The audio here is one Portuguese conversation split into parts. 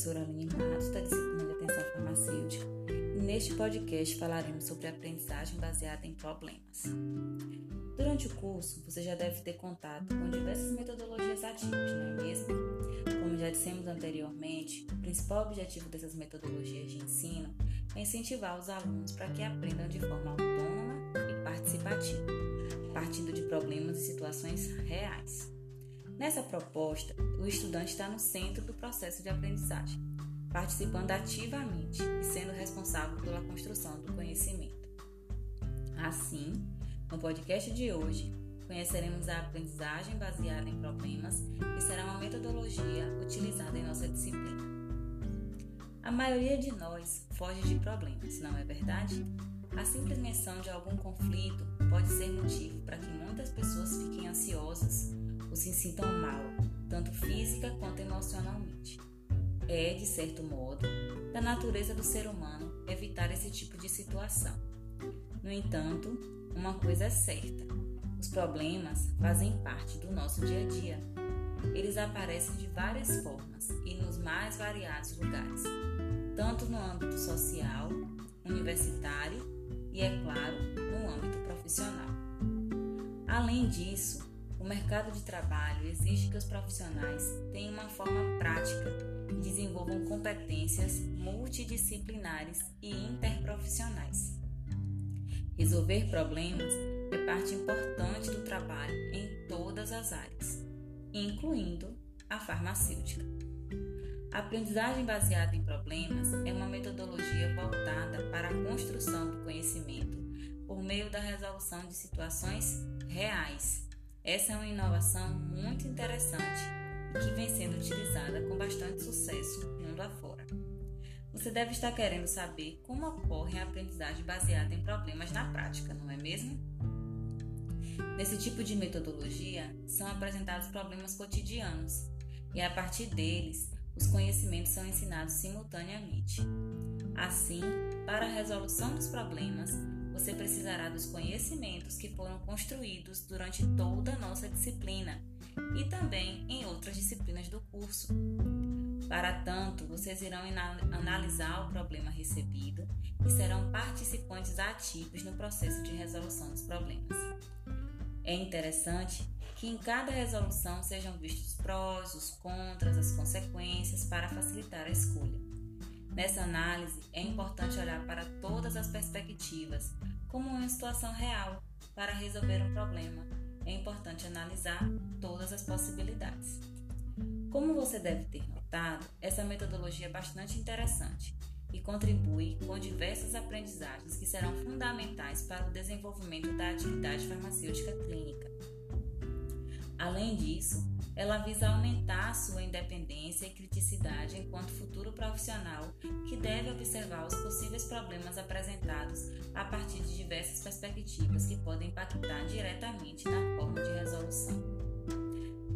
professora Aline Matos, da disciplina de Atenção Farmacêutica, neste podcast falaremos sobre aprendizagem baseada em problemas. Durante o curso, você já deve ter contato com diversas metodologias ativas, não é mesmo? Como já dissemos anteriormente, o principal objetivo dessas metodologias de ensino é incentivar os alunos para que aprendam de forma autônoma e participativa, partindo de problemas e situações reais. Nessa proposta, o estudante está no centro do processo de aprendizagem, participando ativamente e sendo responsável pela construção do conhecimento. Assim, no podcast de hoje, conheceremos a aprendizagem baseada em problemas, que será uma metodologia utilizada em nossa disciplina. A maioria de nós foge de problemas, não é verdade? A simples menção de algum conflito pode ser motivo para que muitas pessoas fiquem ansiosas ou se sintam mal, tanto física quanto emocionalmente. É, de certo modo, da natureza do ser humano evitar esse tipo de situação. No entanto, uma coisa é certa: os problemas fazem parte do nosso dia a dia. Eles aparecem de várias formas e nos mais variados lugares, tanto no âmbito social, universitário e, é claro, no âmbito profissional. Além disso, o mercado de trabalho exige que os profissionais tenham uma forma prática e desenvolvam competências multidisciplinares e interprofissionais. Resolver problemas é parte importante do trabalho em todas as áreas, incluindo a farmacêutica. A aprendizagem baseada em problemas é uma metodologia voltada para a construção do conhecimento por meio da resolução de situações reais essa é uma inovação muito interessante e que vem sendo utilizada com bastante sucesso mundo afora. Você deve estar querendo saber como ocorre a aprendizagem baseada em problemas na prática, não é mesmo? Nesse tipo de metodologia, são apresentados problemas cotidianos e, a partir deles, os conhecimentos são ensinados simultaneamente. Assim, para a resolução dos problemas, você precisará dos conhecimentos que foram construídos durante toda a nossa disciplina e também em outras disciplinas do curso. Para tanto, vocês irão analisar o problema recebido e serão participantes ativos no processo de resolução dos problemas. É interessante que em cada resolução sejam vistos os prós, os contras, as consequências para facilitar a escolha. Nessa análise, é importante para todas as perspectivas, como uma situação real, para resolver um problema. É importante analisar todas as possibilidades. Como você deve ter notado, essa metodologia é bastante interessante e contribui com diversas aprendizagens que serão fundamentais para o desenvolvimento da atividade farmacêutica clínica. Além disso, ela visa aumentar sua independência e criticidade enquanto futuro profissional que deve observar os possíveis problemas apresentados a partir de diversas perspectivas que podem impactar diretamente na forma de resolução.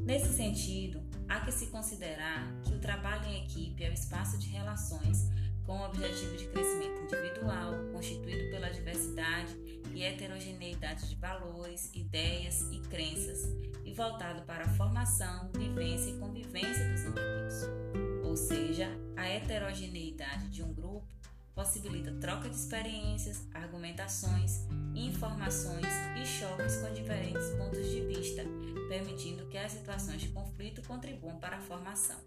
Nesse sentido, há que se considerar que o trabalho em equipe é o espaço de relações com o objetivo de crescimento individual, constituído pela diversidade heterogeneidade de valores, ideias e crenças, e voltado para a formação, vivência e convivência dos indivíduos. Ou seja, a heterogeneidade de um grupo possibilita troca de experiências, argumentações, informações e choques com diferentes pontos de vista, permitindo que as situações de conflito contribuam para a formação.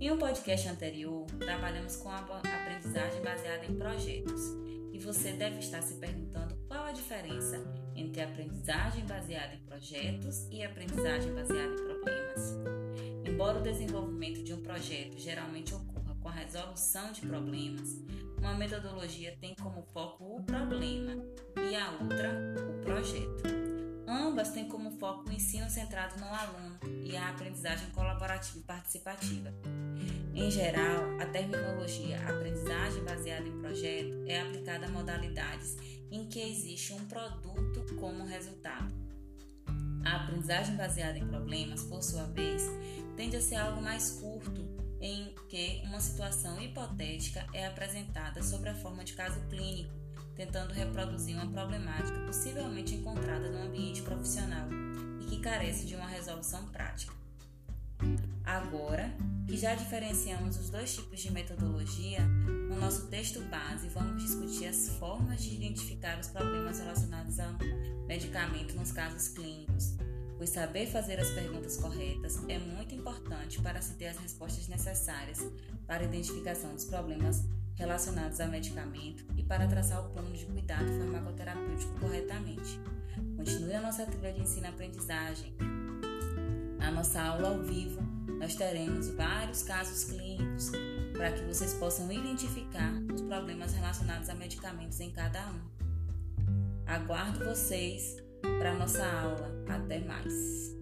Em um podcast anterior, trabalhamos com a aprendizagem baseada em projetos e você deve estar se perguntando diferença entre aprendizagem baseada em projetos e aprendizagem baseada em problemas. Embora o desenvolvimento de um projeto geralmente ocorra com a resolução de problemas, uma metodologia tem como foco o problema e a outra o projeto. Ambas têm como foco o ensino centrado no aluno e a aprendizagem colaborativa e participativa. Em geral, a terminologia aprendizagem baseada em projeto é aplicada a modalidades em que existe um produto como resultado. A aprendizagem baseada em problemas, por sua vez, tende a ser algo mais curto, em que uma situação hipotética é apresentada sob a forma de caso clínico, tentando reproduzir uma problemática possivelmente encontrada no ambiente profissional e que carece de uma resolução prática. Agora, que já diferenciamos os dois tipos de metodologia, no nosso texto base vamos discutir as formas de identificar os problemas relacionados ao medicamento nos casos clínicos, pois saber fazer as perguntas corretas é muito importante para se ter as respostas necessárias para a identificação dos problemas relacionados ao medicamento e para traçar o plano de cuidado farmacoterapêutico corretamente. Continue a nossa trilha de ensino-aprendizagem. Na nossa aula ao vivo, nós teremos vários casos clínicos para que vocês possam identificar os problemas relacionados a medicamentos em cada um. Aguardo vocês para nossa aula. Até mais!